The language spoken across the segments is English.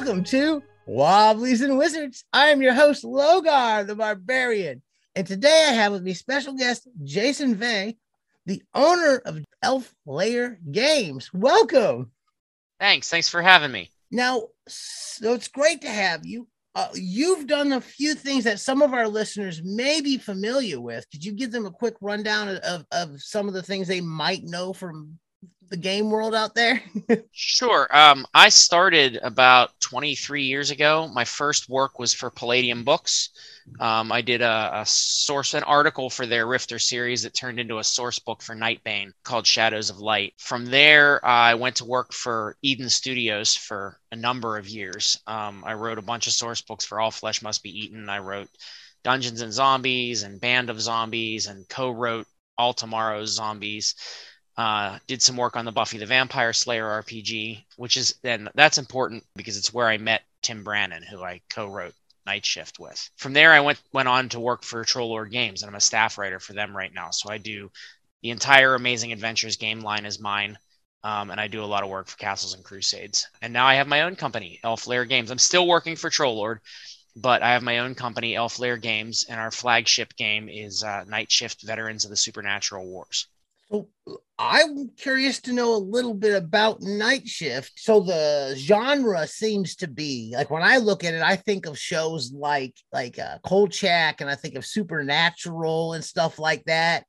Welcome to Wobblies and Wizards. I am your host, Logar the Barbarian. And today I have with me special guest Jason Vey, the owner of Elf Lair Games. Welcome. Thanks. Thanks for having me. Now, so it's great to have you. Uh, you've done a few things that some of our listeners may be familiar with. Could you give them a quick rundown of, of some of the things they might know from the game world out there? sure. Um, I started about 23 years ago. My first work was for Palladium Books. Um, I did a, a, source, an article for their Rifter series that turned into a source book for Nightbane called Shadows of Light. From there, I went to work for Eden Studios for a number of years. Um, I wrote a bunch of source books for All Flesh Must Be Eaten. I wrote Dungeons and Zombies and Band of Zombies and co wrote All Tomorrow's Zombies. Uh, did some work on the Buffy the Vampire Slayer RPG, which is then that's important because it's where I met Tim Brannan, who I co-wrote Night Shift with. From there, I went went on to work for Troll Lord Games, and I'm a staff writer for them right now. So I do the entire Amazing Adventures game line is mine. Um, and I do a lot of work for Castles and Crusades. And now I have my own company, Elf Lair Games. I'm still working for Troll Lord, but I have my own company, Elf Lair Games, and our flagship game is uh, Night Shift Veterans of the Supernatural Wars. So I'm curious to know a little bit about Night Shift. So the genre seems to be like when I look at it, I think of shows like like uh, Kolchak, and I think of Supernatural and stuff like that.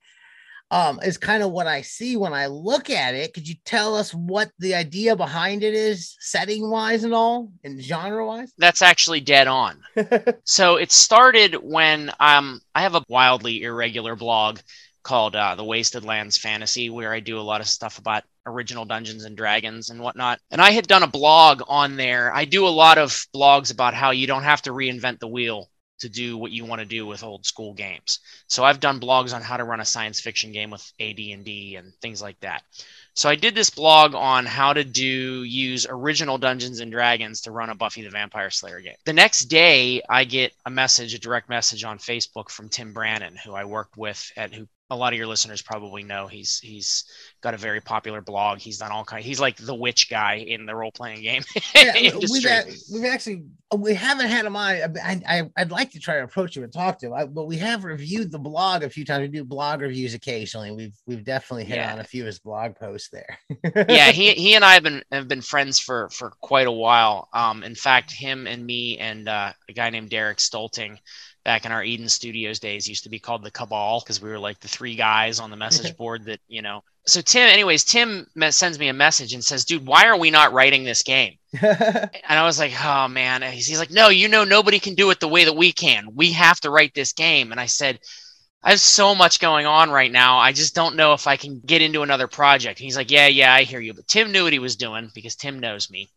Um, is kind of what I see when I look at it. Could you tell us what the idea behind it is, setting wise and all, and genre wise? That's actually dead on. so it started when um, I have a wildly irregular blog called uh, the Wasted Lands Fantasy, where I do a lot of stuff about original Dungeons and Dragons and whatnot. And I had done a blog on there. I do a lot of blogs about how you don't have to reinvent the wheel to do what you want to do with old school games. So I've done blogs on how to run a science fiction game with AD&D and things like that. So I did this blog on how to do use original Dungeons and Dragons to run a Buffy the Vampire Slayer game. The next day, I get a message, a direct message on Facebook from Tim Brannan, who I worked with at who a lot of your listeners probably know he's he's got a very popular blog. He's done all kind. He's like the witch guy in the role playing game yeah, We've, had, we've actually we haven't had him on. I, I would like to try to approach him and talk to him, I, but we have reviewed the blog a few times. We do blog reviews occasionally. We've we've definitely hit yeah. on a few of his blog posts there. yeah, he he and I have been have been friends for for quite a while. Um, in fact, him and me and uh, a guy named Derek Stoelting back in our Eden Studios days used to be called the Cabal because we were like the three guys on the message board that, you know. So Tim, anyways, Tim sends me a message and says, dude, why are we not writing this game? and I was like, oh man. He's, he's like, no, you know, nobody can do it the way that we can. We have to write this game. And I said, I have so much going on right now. I just don't know if I can get into another project. And he's like, yeah, yeah, I hear you. But Tim knew what he was doing because Tim knows me.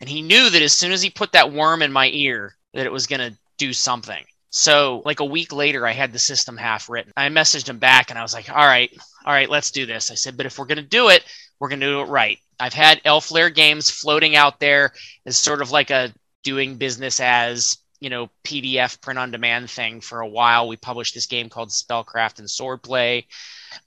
And he knew that as soon as he put that worm in my ear, that it was going to do something. So, like a week later, I had the system half written. I messaged him back and I was like, all right, all right, let's do this. I said, but if we're going to do it, we're going to do it right. I've had Elf Lair games floating out there as sort of like a doing business as, you know, PDF print on demand thing for a while. We published this game called Spellcraft and Swordplay.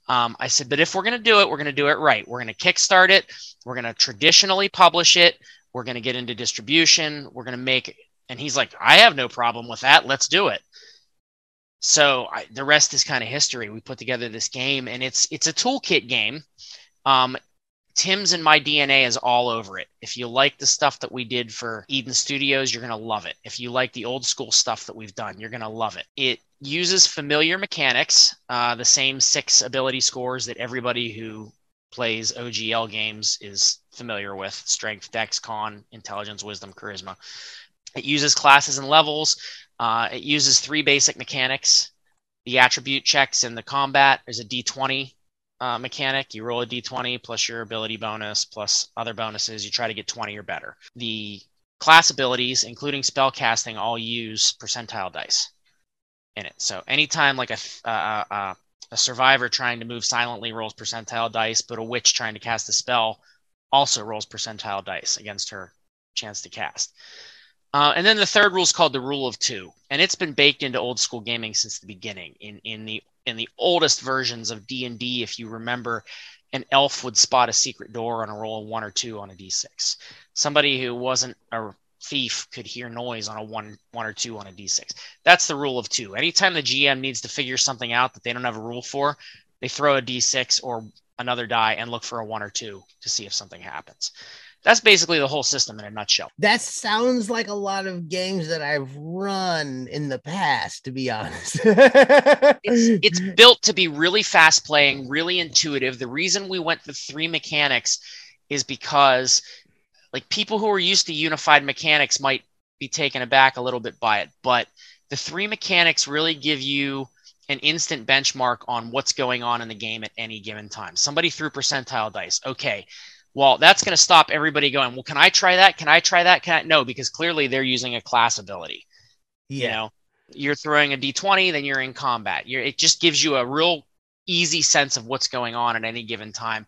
Um, I said, but if we're going to do it, we're going to do it right. We're going to kickstart it. We're going to traditionally publish it. We're going to get into distribution. We're going to make and he's like, I have no problem with that. Let's do it. So I, the rest is kind of history. We put together this game, and it's it's a toolkit game. Um, Tim's and my DNA is all over it. If you like the stuff that we did for Eden Studios, you're going to love it. If you like the old school stuff that we've done, you're going to love it. It uses familiar mechanics, uh, the same six ability scores that everybody who plays OGL games is familiar with strength, dex, con, intelligence, wisdom, charisma. It uses classes and levels. Uh, it uses three basic mechanics the attribute checks and the combat. There's a d20 uh, mechanic. You roll a d20 plus your ability bonus plus other bonuses. You try to get 20 or better. The class abilities, including spell casting, all use percentile dice in it. So anytime like a, uh, uh, a survivor trying to move silently rolls percentile dice, but a witch trying to cast a spell also rolls percentile dice against her chance to cast. Uh, and then the third rule is called the rule of two, and it's been baked into old school gaming since the beginning. In in the in the oldest versions of D and D, if you remember, an elf would spot a secret door on a roll of one or two on a d6. Somebody who wasn't a thief could hear noise on a one one or two on a d6. That's the rule of two. Anytime the GM needs to figure something out that they don't have a rule for, they throw a d6 or another die and look for a one or two to see if something happens. That's basically the whole system in a nutshell. That sounds like a lot of games that I've run in the past, to be honest. it's, it's built to be really fast playing, really intuitive. The reason we went with three mechanics is because like people who are used to unified mechanics might be taken aback a little bit by it, but the three mechanics really give you an instant benchmark on what's going on in the game at any given time. Somebody threw percentile dice. Okay. Well, that's going to stop everybody going, well, can I try that? Can I try that? Can I? No, because clearly they're using a class ability. Yeah. You know, you're throwing a d20, then you're in combat. You're, it just gives you a real easy sense of what's going on at any given time.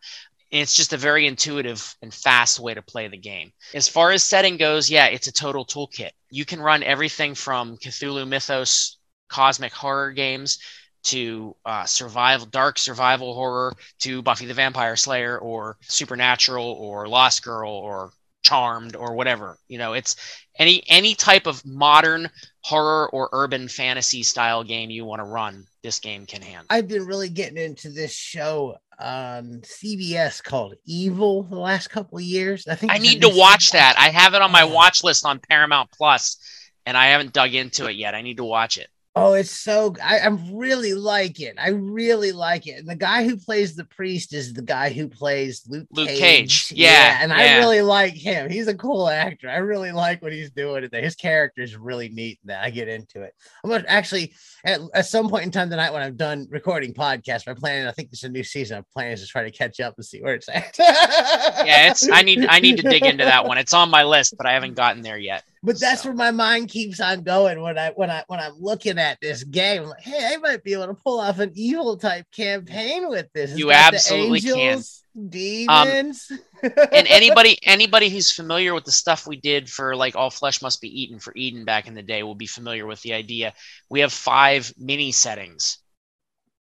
And it's just a very intuitive and fast way to play the game. As far as setting goes, yeah, it's a total toolkit. You can run everything from Cthulhu Mythos cosmic horror games to uh, survival, dark survival horror to Buffy the Vampire Slayer or Supernatural or Lost Girl or Charmed or whatever. You know, it's any any type of modern horror or urban fantasy style game you want to run. This game can handle. I've been really getting into this show on CBS called Evil the last couple of years. I think I need to watch that. I have it on my watch list on Paramount Plus, and I haven't dug into it yet. I need to watch it. Oh, it's so I, I really like it. I really like it. And the guy who plays the priest is the guy who plays Luke, Luke Cage. Cage. Yeah, yeah. And yeah. I really like him. He's a cool actor. I really like what he's doing. today. His character is really neat. That I get into it. I'm gonna actually at, at some point in time tonight when I'm done recording podcast, I'm planning. I think this is a new season. I'm planning to try to catch up and see where it's at. yeah, it's I need I need to dig into that one. It's on my list, but I haven't gotten there yet. But that's so. where my mind keeps on going when I when I when I'm looking at this game. I'm like, hey, I might be able to pull off an evil type campaign with this. It's you absolutely angels, can. Demons. Um, and anybody anybody who's familiar with the stuff we did for like all flesh must be eaten for Eden back in the day will be familiar with the idea. We have five mini settings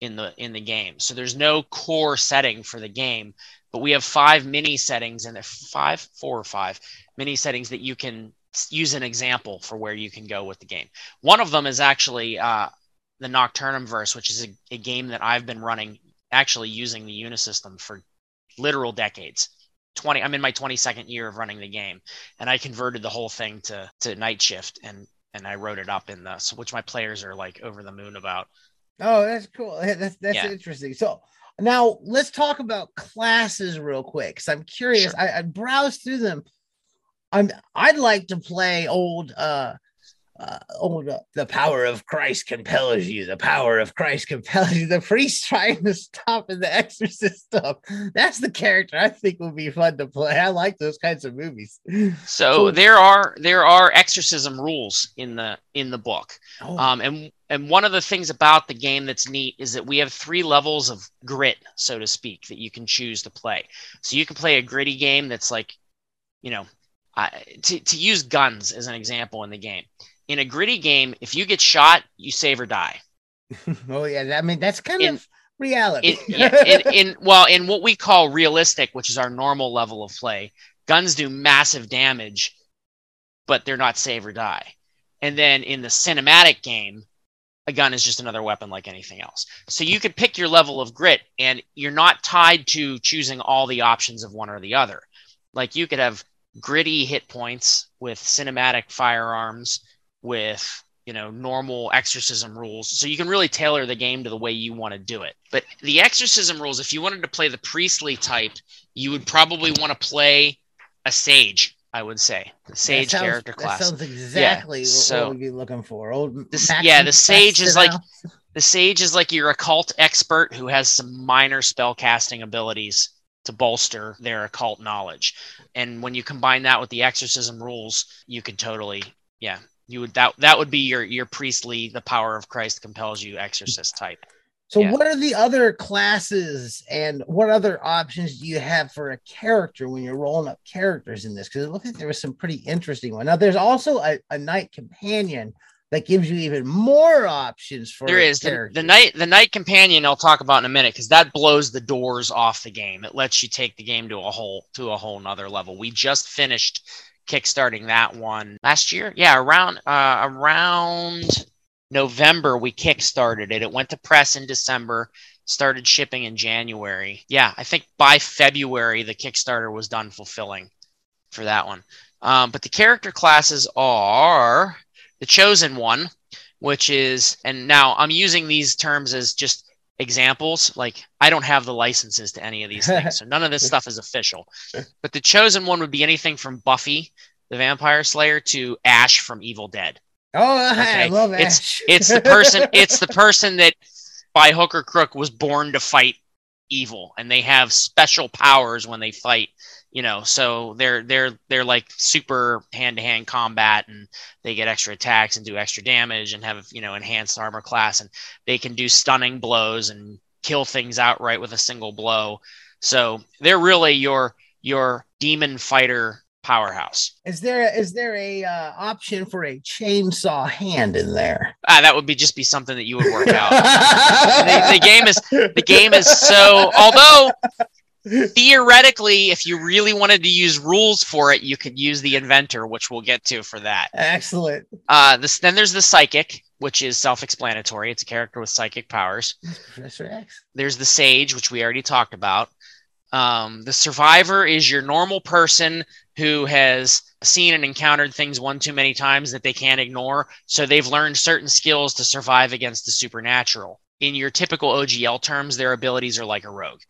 in the in the game. So there's no core setting for the game, but we have five mini settings and five, four or five mini settings that you can use an example for where you can go with the game. One of them is actually uh, the Nocturnum Verse, which is a, a, game that I've been running actually using the Unisystem for literal decades. 20 I'm in my 22nd year of running the game and I converted the whole thing to to night shift and and I wrote it up in the so which my players are like over the moon about. Oh, that's cool. That's that's yeah. interesting. So now let's talk about classes real quick because I'm curious. Sure. I, I browsed through them I'm I'd like to play old uh uh, oh, the, the power of Christ compels you. The power of Christ compels you. The priest trying to stop in the exorcist stuff. That's the character I think would be fun to play. I like those kinds of movies. So, so there are there are exorcism rules in the in the book. Oh. Um, and and one of the things about the game that's neat is that we have three levels of grit, so to speak, that you can choose to play. So you can play a gritty game that's like, you know, to, to use guns as an example in the game. In a gritty game, if you get shot, you save or die. oh yeah, I mean that's kind in, of reality. in, yeah, in, in well, in what we call realistic, which is our normal level of play, guns do massive damage, but they're not save or die. And then in the cinematic game, a gun is just another weapon like anything else. So you could pick your level of grit, and you're not tied to choosing all the options of one or the other. Like you could have gritty hit points with cinematic firearms with you know normal exorcism rules. So you can really tailor the game to the way you want to do it. But the exorcism rules if you wanted to play the priestly type you would probably want to play a sage i would say. The sage sounds, character class. that sounds exactly yeah, so, what we'd be looking for. Old this, yeah the sage is like the sage is like your occult expert who has some minor spell casting abilities to bolster their occult knowledge. And when you combine that with the exorcism rules, you could totally, yeah, you would that that would be your your priestly, the power of Christ compels you exorcist type. So, yeah. what are the other classes and what other options do you have for a character when you're rolling up characters in this? Because it looks like there was some pretty interesting one. Now, there's also a, a night companion that gives you even more options for there is the, the knight the night companion i'll talk about in a minute because that blows the doors off the game it lets you take the game to a whole to a whole nother level we just finished kickstarting that one last year. Yeah, around uh, around November we kickstarted it. It went to press in December, started shipping in January. Yeah, I think by February the Kickstarter was done fulfilling for that one. Um, but the character classes are the chosen one, which is, and now I'm using these terms as just examples. Like I don't have the licenses to any of these things, so none of this stuff is official. But the chosen one would be anything from Buffy the Vampire Slayer to Ash from Evil Dead. Oh, okay? I love Ash. It's it's the person. it's the person that by hook or crook was born to fight evil, and they have special powers when they fight you know so they're they're they're like super hand-to-hand combat and they get extra attacks and do extra damage and have you know enhanced armor class and they can do stunning blows and kill things outright with a single blow. So they're really your your demon fighter powerhouse. Is there is there a uh, option for a chainsaw hand in there? Ah, that would be just be something that you would work out. The, the game is the game is so although theoretically, if you really wanted to use rules for it, you could use the inventor, which we'll get to for that. Excellent. Uh, this, then there's the psychic, which is self-explanatory. It's a character with psychic powers. Professor X. There's the sage, which we already talked about. Um, the survivor is your normal person who has seen and encountered things one too many times that they can't ignore. So they've learned certain skills to survive against the supernatural. In your typical OGL terms, their abilities are like a rogue.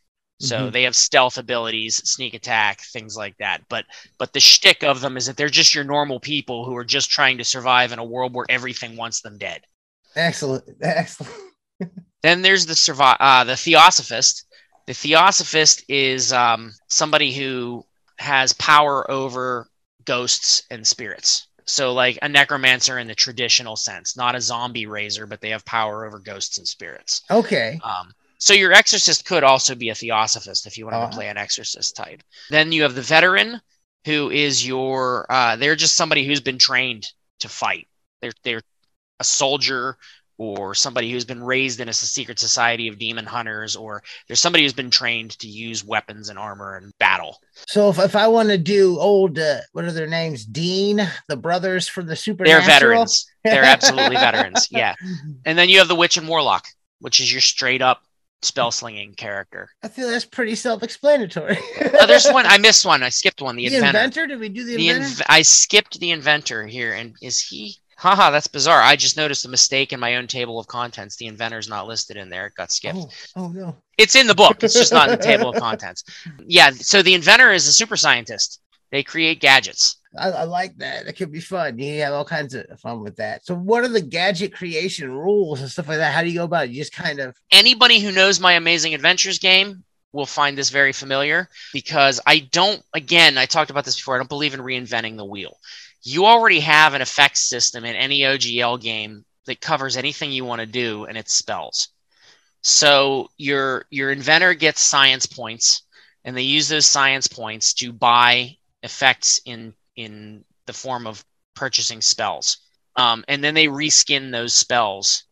So mm-hmm. they have stealth abilities, sneak attack, things like that. But but the shtick of them is that they're just your normal people who are just trying to survive in a world where everything wants them dead. Excellent, excellent. then there's the survive uh, the Theosophist. The Theosophist is um, somebody who has power over ghosts and spirits. So like a necromancer in the traditional sense, not a zombie raiser, but they have power over ghosts and spirits. Okay. Um, so your exorcist could also be a theosophist if you want uh-huh. to play an exorcist type. Then you have the veteran, who is your uh, they're just somebody who's been trained to fight. They're they're a soldier or somebody who's been raised in a secret society of demon hunters, or there's somebody who's been trained to use weapons and armor and battle. So if, if I want to do old, uh, what are their names? Dean, the brothers for the supernatural. They're veterans. They're absolutely veterans. Yeah. And then you have the witch and warlock, which is your straight up spell slinging character. I feel that's pretty self-explanatory. oh, there's one I missed one. I skipped one. The, the inventor. inventor. Did we do the, the inventor? Inv- I skipped the inventor here, and is he? Haha, that's bizarre. I just noticed a mistake in my own table of contents. The inventor's not listed in there. It got skipped. Oh, oh no. It's in the book. It's just not in the table of contents. Yeah. So the inventor is a super scientist. They create gadgets. I, I, like that. It could be fun. You have all kinds of fun with that. So, what are the gadget creation rules and stuff like that? How do you go about it? You just kind of anybody who knows my Amazing Adventures game will find this very familiar because I don't. Again, I talked about this before. I don't believe in reinventing the wheel. You already have an effects system in any OGL game that covers anything you want to do, and it's spells. So your your inventor gets science points, and they use those science points to buy effects in in the form of purchasing spells. Um, and then they reskin those spells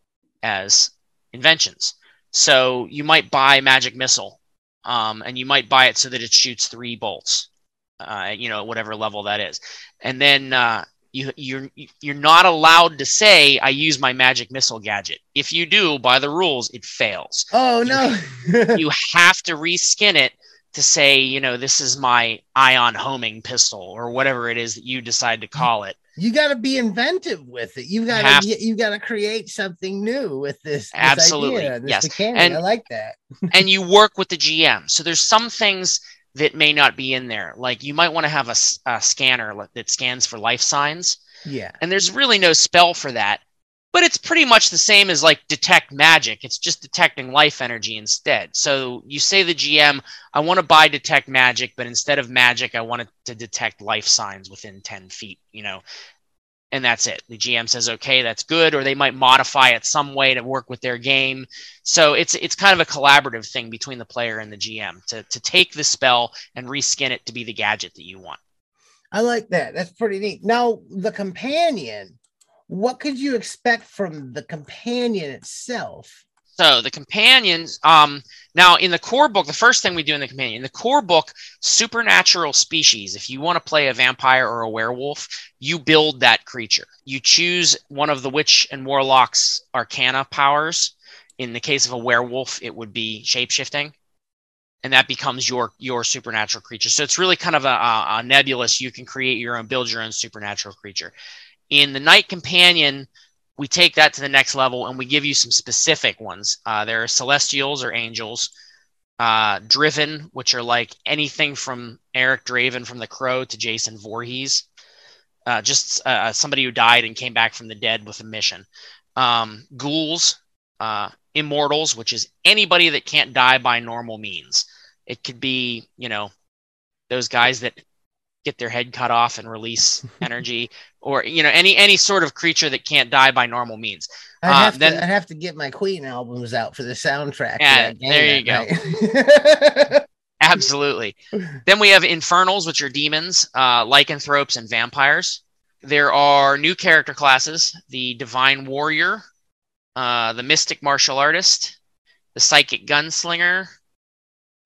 as inventions. So you might buy Magic Missile, um, and you might buy it so that it shoots three bolts, uh, you know, whatever level that is. And then uh, you, you're you're not allowed to say I use my Magic Missile gadget. If you do, by the rules, it fails. Oh no! you, you have to reskin it to say, you know, this is my ion homing pistol or whatever it is that you decide to call it. You got to be inventive with it. You got to you got to create something new with this. this Absolutely, idea, this yes. Mechanic. And I like that. and you work with the GM. So there's some things that may not be in there. Like you might want to have a, a scanner that scans for life signs. Yeah. And there's really no spell for that but it's pretty much the same as like detect magic. It's just detecting life energy instead. So you say the GM, I want to buy detect magic, but instead of magic, I want it to detect life signs within 10 feet, you know, and that's it. The GM says, okay, that's good, or they might modify it some way to work with their game. So it's it's kind of a collaborative thing between the player and the GM to to take the spell and reskin it to be the gadget that you want. I like that. That's pretty neat. Now the companion what could you expect from the companion itself? So the companions, um, now in the core book, the first thing we do in the companion, in the core book, supernatural species. If you want to play a vampire or a werewolf, you build that creature. You choose one of the witch and warlock's arcana powers. In the case of a werewolf, it would be shapeshifting and that becomes your your supernatural creature. So it's really kind of a, a, nebulous. You can create your own, build your own supernatural creature. In the Night Companion, we take that to the next level and we give you some specific ones. Uh, there are celestials or angels, uh, driven, which are like anything from Eric Draven from The Crow to Jason Voorhees, uh, just uh, somebody who died and came back from the dead with a mission. Um, ghouls, uh, immortals, which is anybody that can't die by normal means. It could be, you know, those guys that get their head cut off and release energy, or you know, any any sort of creature that can't die by normal means. I have, uh, then, to, I have to get my Queen albums out for the soundtrack. Yeah, there you go. Absolutely. Then we have infernals, which are demons, uh, lycanthropes, and vampires. There are new character classes: the divine warrior, uh, the mystic martial artist, the psychic gunslinger,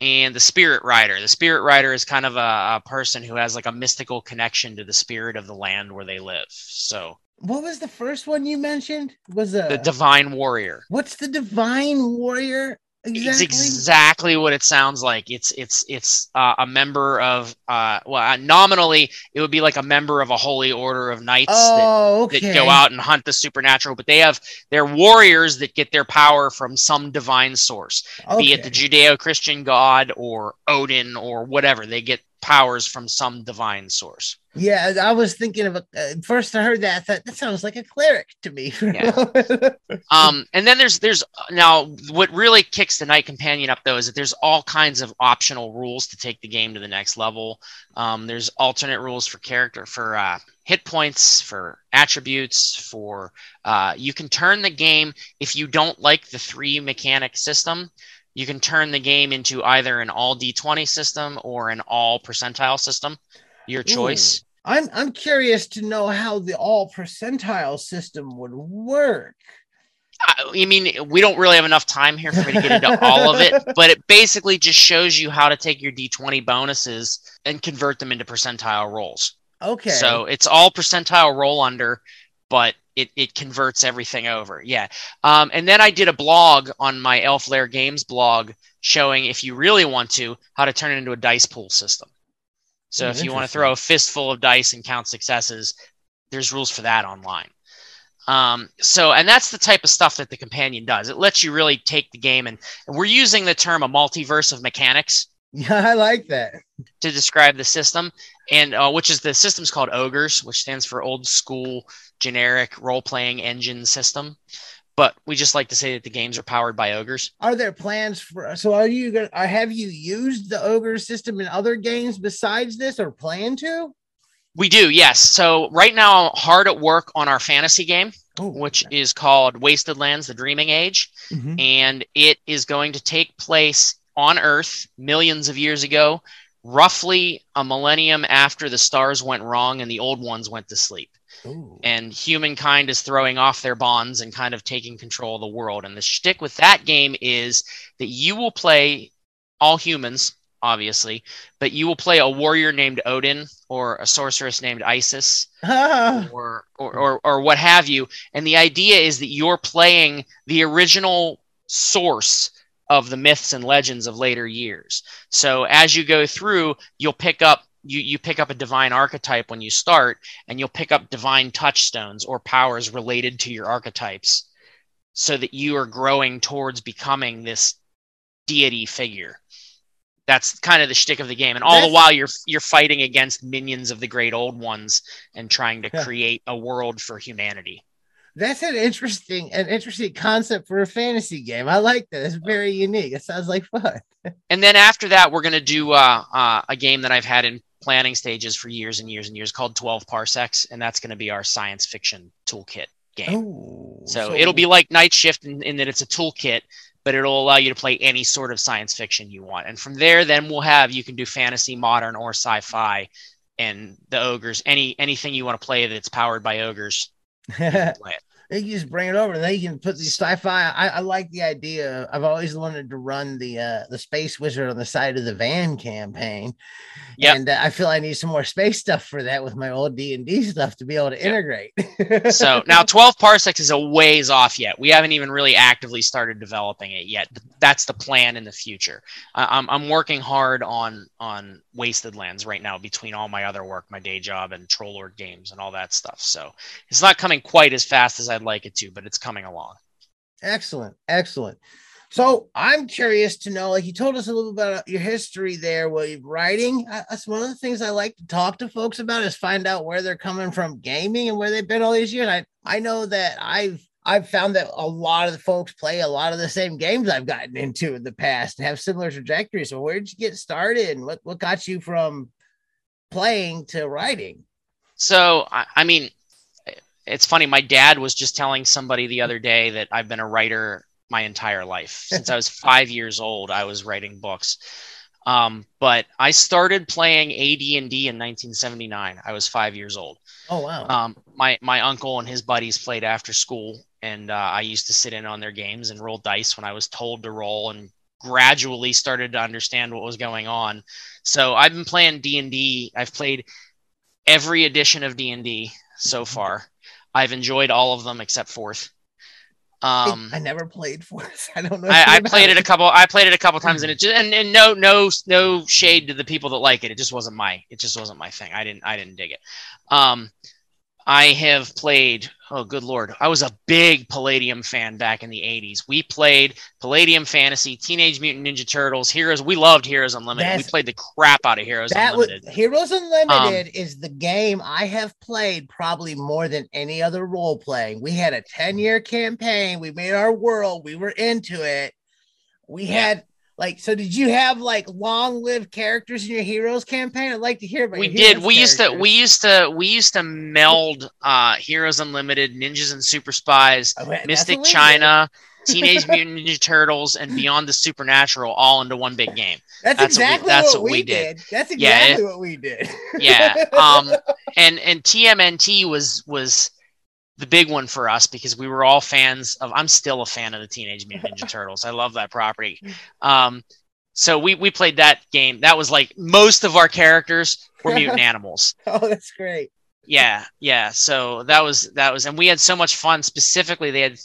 and the spirit rider. The spirit rider is kind of a, a, person who has like a mystical connection to the spirit of the land where they live. So, what was the first one you mentioned? Was a, the divine warrior. What's the divine warrior? Exactly. It's exactly what it sounds like. It's it's it's uh, a member of uh, well, uh, nominally it would be like a member of a holy order of knights oh, that, okay. that go out and hunt the supernatural, but they have they're warriors that get their power from some divine source, okay. be it the Judeo-Christian god or Odin or whatever. They get powers from some divine source. Yeah, I was thinking of a uh, first I heard that I thought that sounds like a cleric to me. yeah. um, and then there's there's now what really kicks the Night Companion up though is that there's all kinds of optional rules to take the game to the next level. Um, there's alternate rules for character for uh, hit points, for attributes, for uh, you can turn the game if you don't like the three mechanic system you can turn the game into either an all d20 system or an all percentile system your choice i'm i'm curious to know how the all percentile system would work I mean, we don't really have enough time here for me to get into all of it, but it basically just shows you how to take your D20 bonuses and convert them into percentile rolls. Okay. So it's all percentile roll under, but it, it converts everything over. Yeah. Um, and then I did a blog on my Elf Lair Games blog showing if you really want to, how to turn it into a dice pool system. So oh, if you want to throw a fistful of dice and count successes, there's rules for that online. Um, so, and that's the type of stuff that the companion does. It lets you really take the game, and, and we're using the term a multiverse of mechanics. Yeah, I like that to describe the system, and uh, which is the system's called Ogres, which stands for Old School generic role playing engine system. But we just like to say that the games are powered by ogres. Are there plans for? So are you going? to Have you used the ogre system in other games besides this, or plan to? We do, yes. So right now, I'm hard at work on our fantasy game, Ooh, which okay. is called Wasted Lands: The Dreaming Age, mm-hmm. and it is going to take place on Earth millions of years ago, roughly a millennium after the stars went wrong and the old ones went to sleep. Ooh. and humankind is throwing off their bonds and kind of taking control of the world. And the shtick with that game is that you will play all humans, obviously, but you will play a warrior named Odin or a sorceress named Isis or, or, or, or what have you. And the idea is that you're playing the original source of the myths and legends of later years. So as you go through, you'll pick up you you pick up a divine archetype when you start and you'll pick up divine touchstones or powers related to your archetypes so that you are growing towards becoming this deity figure that's kind of the shtick of the game and all that's, the while you're you're fighting against minions of the great old ones and trying to create a world for humanity that's an interesting an interesting concept for a fantasy game. I like that. It's very unique. It sounds like fun. and then after that, we're gonna do uh, uh, a game that I've had in planning stages for years and years and years called 12 Parsecs, and that's gonna be our science fiction toolkit game. Oh, so, so, it'll be like Night Shift in, in that it's a toolkit, but it'll allow you to play any sort of science fiction you want. And from there, then we'll have you can do fantasy, modern, or sci-fi, and the ogres. Any anything you want to play that's powered by ogres You just bring it over, and then you can put the sci-fi. I, I like the idea. I've always wanted to run the uh, the Space Wizard on the side of the van campaign, Yep. and uh, I feel I need some more space stuff for that with my old D and D stuff to be able to Yep. integrate. so now 12 parsecs is a ways off yet. We haven't even really actively started developing it yet. That's the plan in the future. I, I'm, I'm working hard on on Wasted Lands right now between all my other work, my day job, and Troll Lord games and all that stuff. So it's not coming quite as fast as I'd like it to, but it's coming along. Excellent, excellent. So I'm curious to know, like you told us a little bit about your history there, with writing. Uh, That's one of the things I like to talk to folks about is find out where they're coming from gaming and where they've been all these years. I I know that I've I've found that a lot of the folks play a lot of the same games I've gotten into in the past and have similar trajectories. So where did you get started and what, what got you from playing to writing? So I, I mean, it's funny. My dad was just telling somebody the other day that I've been a writer my entire life since I was five years old. I was writing books, um, but I started playing AD and D in 1979. I was five years old. Oh wow. Um, my my uncle and his buddies played after school, and uh, I used to sit in on their games and roll dice when I was told to roll, and gradually started to understand what was going on. So I've been playing D and D. I've played every edition of D and D so far. I've enjoyed all of them except fourth. Um, I never played fourth. I don't know. I, I played it a couple. I played it a couple times, and it just and, and no no no shade to the people that like it. It just wasn't my. It just wasn't my thing. I didn't I didn't dig it. Um, I have played. Oh, good lord! I was a big Palladium fan back in the '80s. We played Palladium Fantasy, Teenage Mutant Ninja Turtles, Heroes. We loved Heroes Unlimited. That's- we played the crap out of Heroes That was Unlimited. Heroes Um, Unlimited is the game I have played probably more than any other role playing. We had a 10 year campaign, we made our world, we were into it. We Yeah. had like so did you have like long lived characters in your heroes campaign? I'd like to hear about we did we used to we used to we used to meld uh heroes unlimited ninjas and super spies Oh, mystic what we did. china teenage mutant ninja turtles and beyond the supernatural all into one big game That's, that's what we- exactly that's what, what we did. did. That's Yeah, exactly what we did. yeah um and and tmnt was was the big one for us because we were all fans of i'm still a fan of the teenage mutant ninja turtles. I love that property. Um so we we played that game. That was like most of our characters were mutant animals. Oh, that's great. yeah yeah. So that was that was and we had so much fun. Specifically they had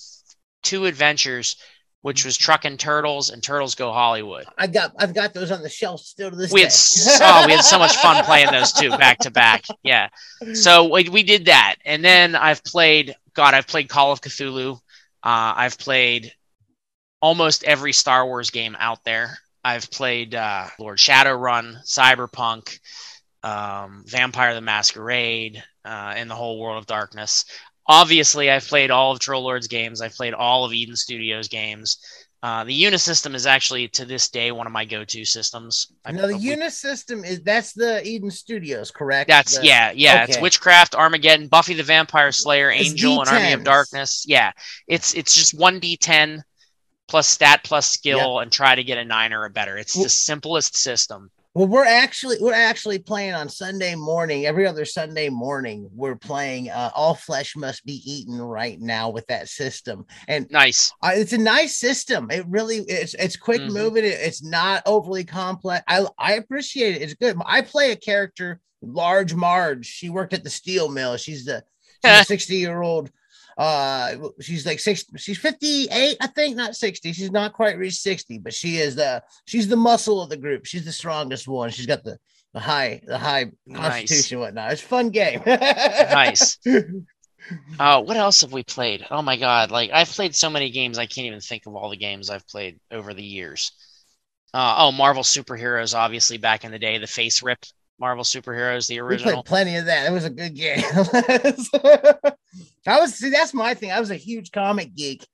two adventures which was trucking turtles and turtles go hollywood. I got I've got those on the shelf still to this we day. had oh, we had so much fun playing those two back to back. Yeah. So we, we did that. And then i've played god i've played call of cthulhu. Uh, i've played almost every star wars game out there. I've played uh, lord shadowrun cyberpunk um, vampire the masquerade uh, and the whole world of darkness obviously i've played all of troll lords games i've played all of eden studios games uh, the unisystem is actually to this day one of my go-to systems I- Now the we- Unisystem is that's the Eden Studios, correct? that's The- yeah, yeah. It's witchcraft, Armageddon, Buffy the Vampire Slayer, It's Angel, and Army of Darkness. Yeah, it's it's just one d10 plus stat plus skill, and try to get a nine or a better. It's Well- the simplest system. Well, we're actually we're actually playing on Sunday morning. Every other Sunday morning, we're playing uh, All Flesh Must Be Eaten right now with that system, and Nice. uh, it's a nice system. It really it's it's quick Mhm. moving. It, it's not overly complex. I I appreciate it. It's good. I play a character, Large Marge. She worked at the steel mill. She's the she's a sixty year old. Uh, she's like six. She's fifty eight, I think, not sixty. She's not quite reached sixty, but she is the she's the muscle of the group. She's the strongest one. She's got the the high the high Nice. constitution and whatnot. It's a fun game. Nice. Uh, what else have we played? Oh my god! Like I've played so many games, I can't even think of all the games I've played over the years. Uh, oh, Marvel superheroes, obviously back in the day, the FASERIP Marvel superheroes, the We original. played plenty of that. It was a good game. I was see that's my thing. I was a huge comic geek,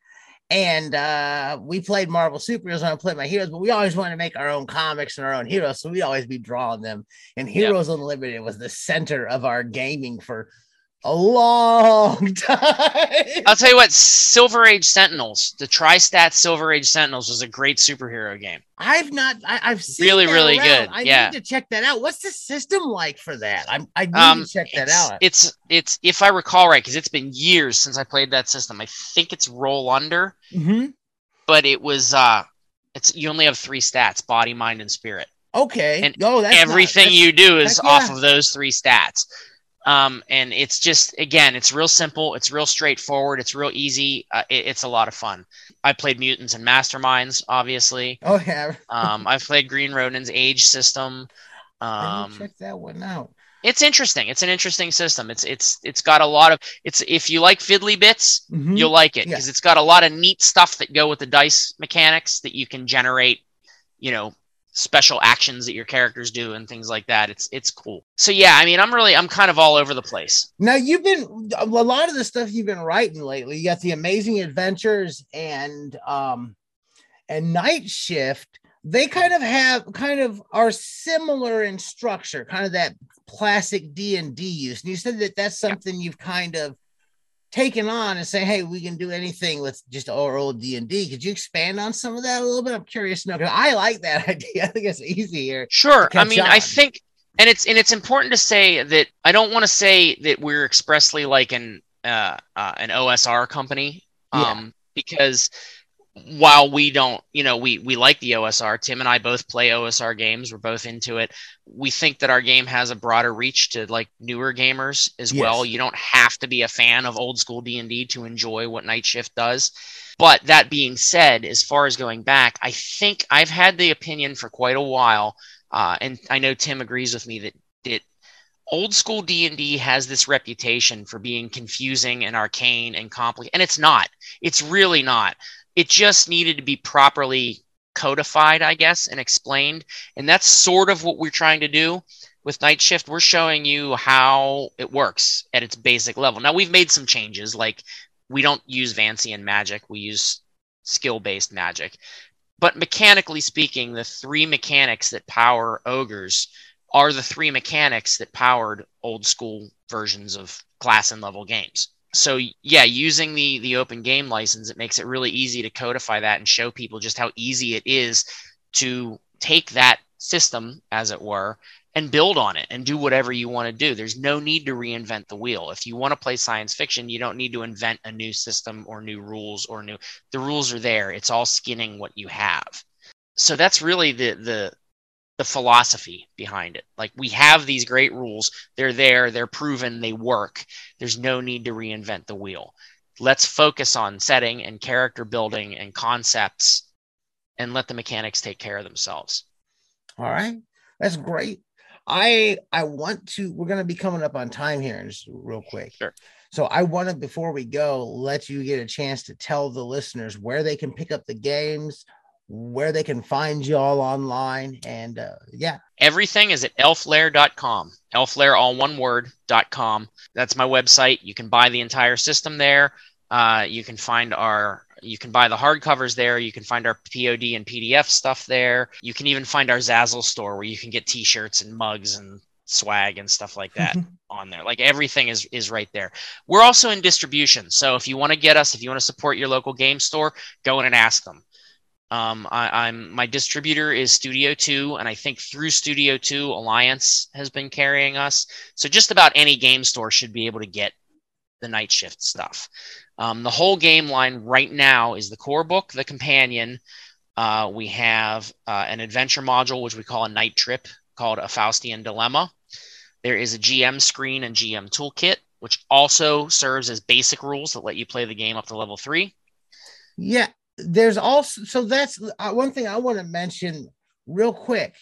and uh we played Marvel superheroes and I played my heroes, but we always wanted to make our own comics and our own heroes, so we'd always be drawing them. And Yep. Heroes Unlimited was the center of our gaming for a long time. I'll tell you what, Silver Age Sentinels, the Tri-Stat Silver Age Sentinels was a great superhero game. I've not. I, have seen really, that really around. good. I yeah. need to check that out. What's the system like for that? I'm, I need Um, to check that out. It's it's if I recall right, because it's been years since I played that system. I think it's roll under, Mhm. but it was uh it's you only have three stats, body, mind, and spirit. Okay. and oh, that's not- Everything that's- you do is off yeah. of those three stats. Um, and it's just again, it's real simple, it's real straightforward, it's real easy. Uh, it- it's a lot of fun. I played Mutants and Masterminds, obviously. Oh yeah. Um, I've played Green Ronin's Age system. Um, check that one out. it's interesting. It's an interesting system. It's it's it's got a lot of it's if you like fiddly bits, Mhm. you'll like it Yeah. because it's got a lot of neat stuff that go with the dice mechanics that you can generate, you know, special actions that your characters do and things like that. It's it's cool. So yeah, I mean, I'm really I'm kind of all over the place. Now you've been a lot of the stuff you've been writing lately. You got the Amazing Adventures and um and Night Shift. They kind of have kind of are similar in structure, kind of that classic D and D use. And you said that that's something you've kind of taken on and say, hey, we can do anything with just our old D and D. Could you expand on some of that a little bit? I'm curious to know because I like that idea. I think it's easier. Sure. I mean, I think and it's and it's important to say that I don't want to say that we're expressly like an uh, uh, an OSR company Yeah. um because while we don't, you know, we we like the OSR. Tim and I both play OSR games. We're both into it. We think that our game has a broader reach to like newer gamers as Yes. well. You don't have to be a fan of old school D&D to enjoy what Night Shift does. But that being said, as far as going back, I think I've had the opinion for quite a while uh, and I know Tim agrees with me that that old school D&D has this reputation for being confusing and arcane and complicated and it's not. It's really not it just needed to be properly codified, I guess, and explained. And that's sort of what we're trying to do with Night Shift. We're showing you how it works at its basic level. Now, we've made some changes, like we don't use Vancian magic, we use skill based magic. But mechanically speaking, the three mechanics that power ogres are the three mechanics that powered old school versions of class and level games so yeah using the the open game license it makes it really easy to codify that and show people just how easy it is to take that system as it were and build on it and do whatever you want to do. There's no need to reinvent the wheel. If you want to play science fiction you don't need to invent a new system or new rules or new the rules are there. It's all skinning what you have. So that's really the the the philosophy behind it. Like we have these great rules, they're there, they're proven, they work. There's no need to reinvent the wheel. Let's focus on setting and character building and concepts and let the mechanics take care of themselves. All right, that's great. I I want to. We're going to be coming up on time here, just real quick. Sure. So I want to, before we go, let you get a chance to tell the listeners where they can pick up the games, where they can find you all online, and uh, yeah. Everything is at elflair.com. Elflair, all one word, dot com. That's my website. You can buy the entire system there. Uh, you can find our you can buy the hardcovers there. You can find our POD and PDF stuff there. You can even find our Zazzle store where you can get T-shirts and mugs and swag and stuff like that on there. Like everything is is right there. We're also in distribution, so if you want to get us, if you want to support your local game store, go in and ask them. Um, I, I'm my distributor is Studio Two, and I think through Studio Two, Alliance has been carrying us. So just about any game store should be able to get the Night Shift stuff. Um, the whole game line right now is the core book, the companion. Uh, we have uh, an adventure module, which we call a night trip, called a Faustian Dilemma. There is a GM screen and GM toolkit, which also serves as basic rules that let you play the game up to level three. Yeah, there's also so that's uh, one thing I want to mention real quick.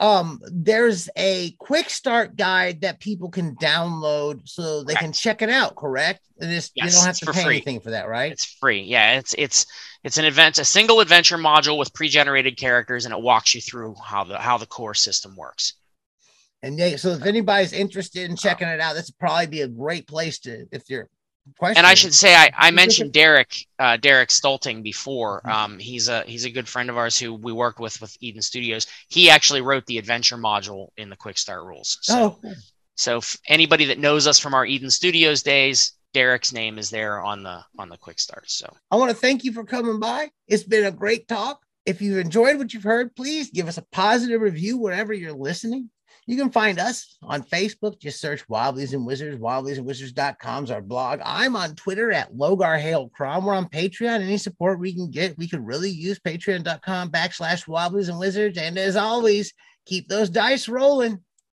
Um, there's a quick start guide that people can download so they can check it out. Correct? And it's, you don't have to pay free. anything for that, right? It's free. Yeah, it's it's it's an event, a single adventure module with pre-generated characters, and it walks you through how the how the core system works. And yeah, so if anybody's interested in checking it out, that's probably be a great place to if you're questioning. And I should say, I, I mentioned Derek uh, Derek Stoelting before. Mhm. Um, he's a he's a good friend of ours who we worked with with Eden Studios. He actually wrote the adventure module in the Quick Start rules. So Oh, So anybody that knows us from our Eden Studios days, Derek's name is there on the on the quick start. So I want to thank you for coming by. It's been a great talk. If you've enjoyed what you've heard, please give us a positive review wherever you're listening. You can find us on Facebook. Just search Wobblies and Wizards. Wobbliesandwizards.com is our blog. I'm on Twitter at Logar Hail Crom. We're on Patreon. Any support we can get, we could really use patreon.com backslash Wobblies and Wizards. And as always, keep those dice rolling.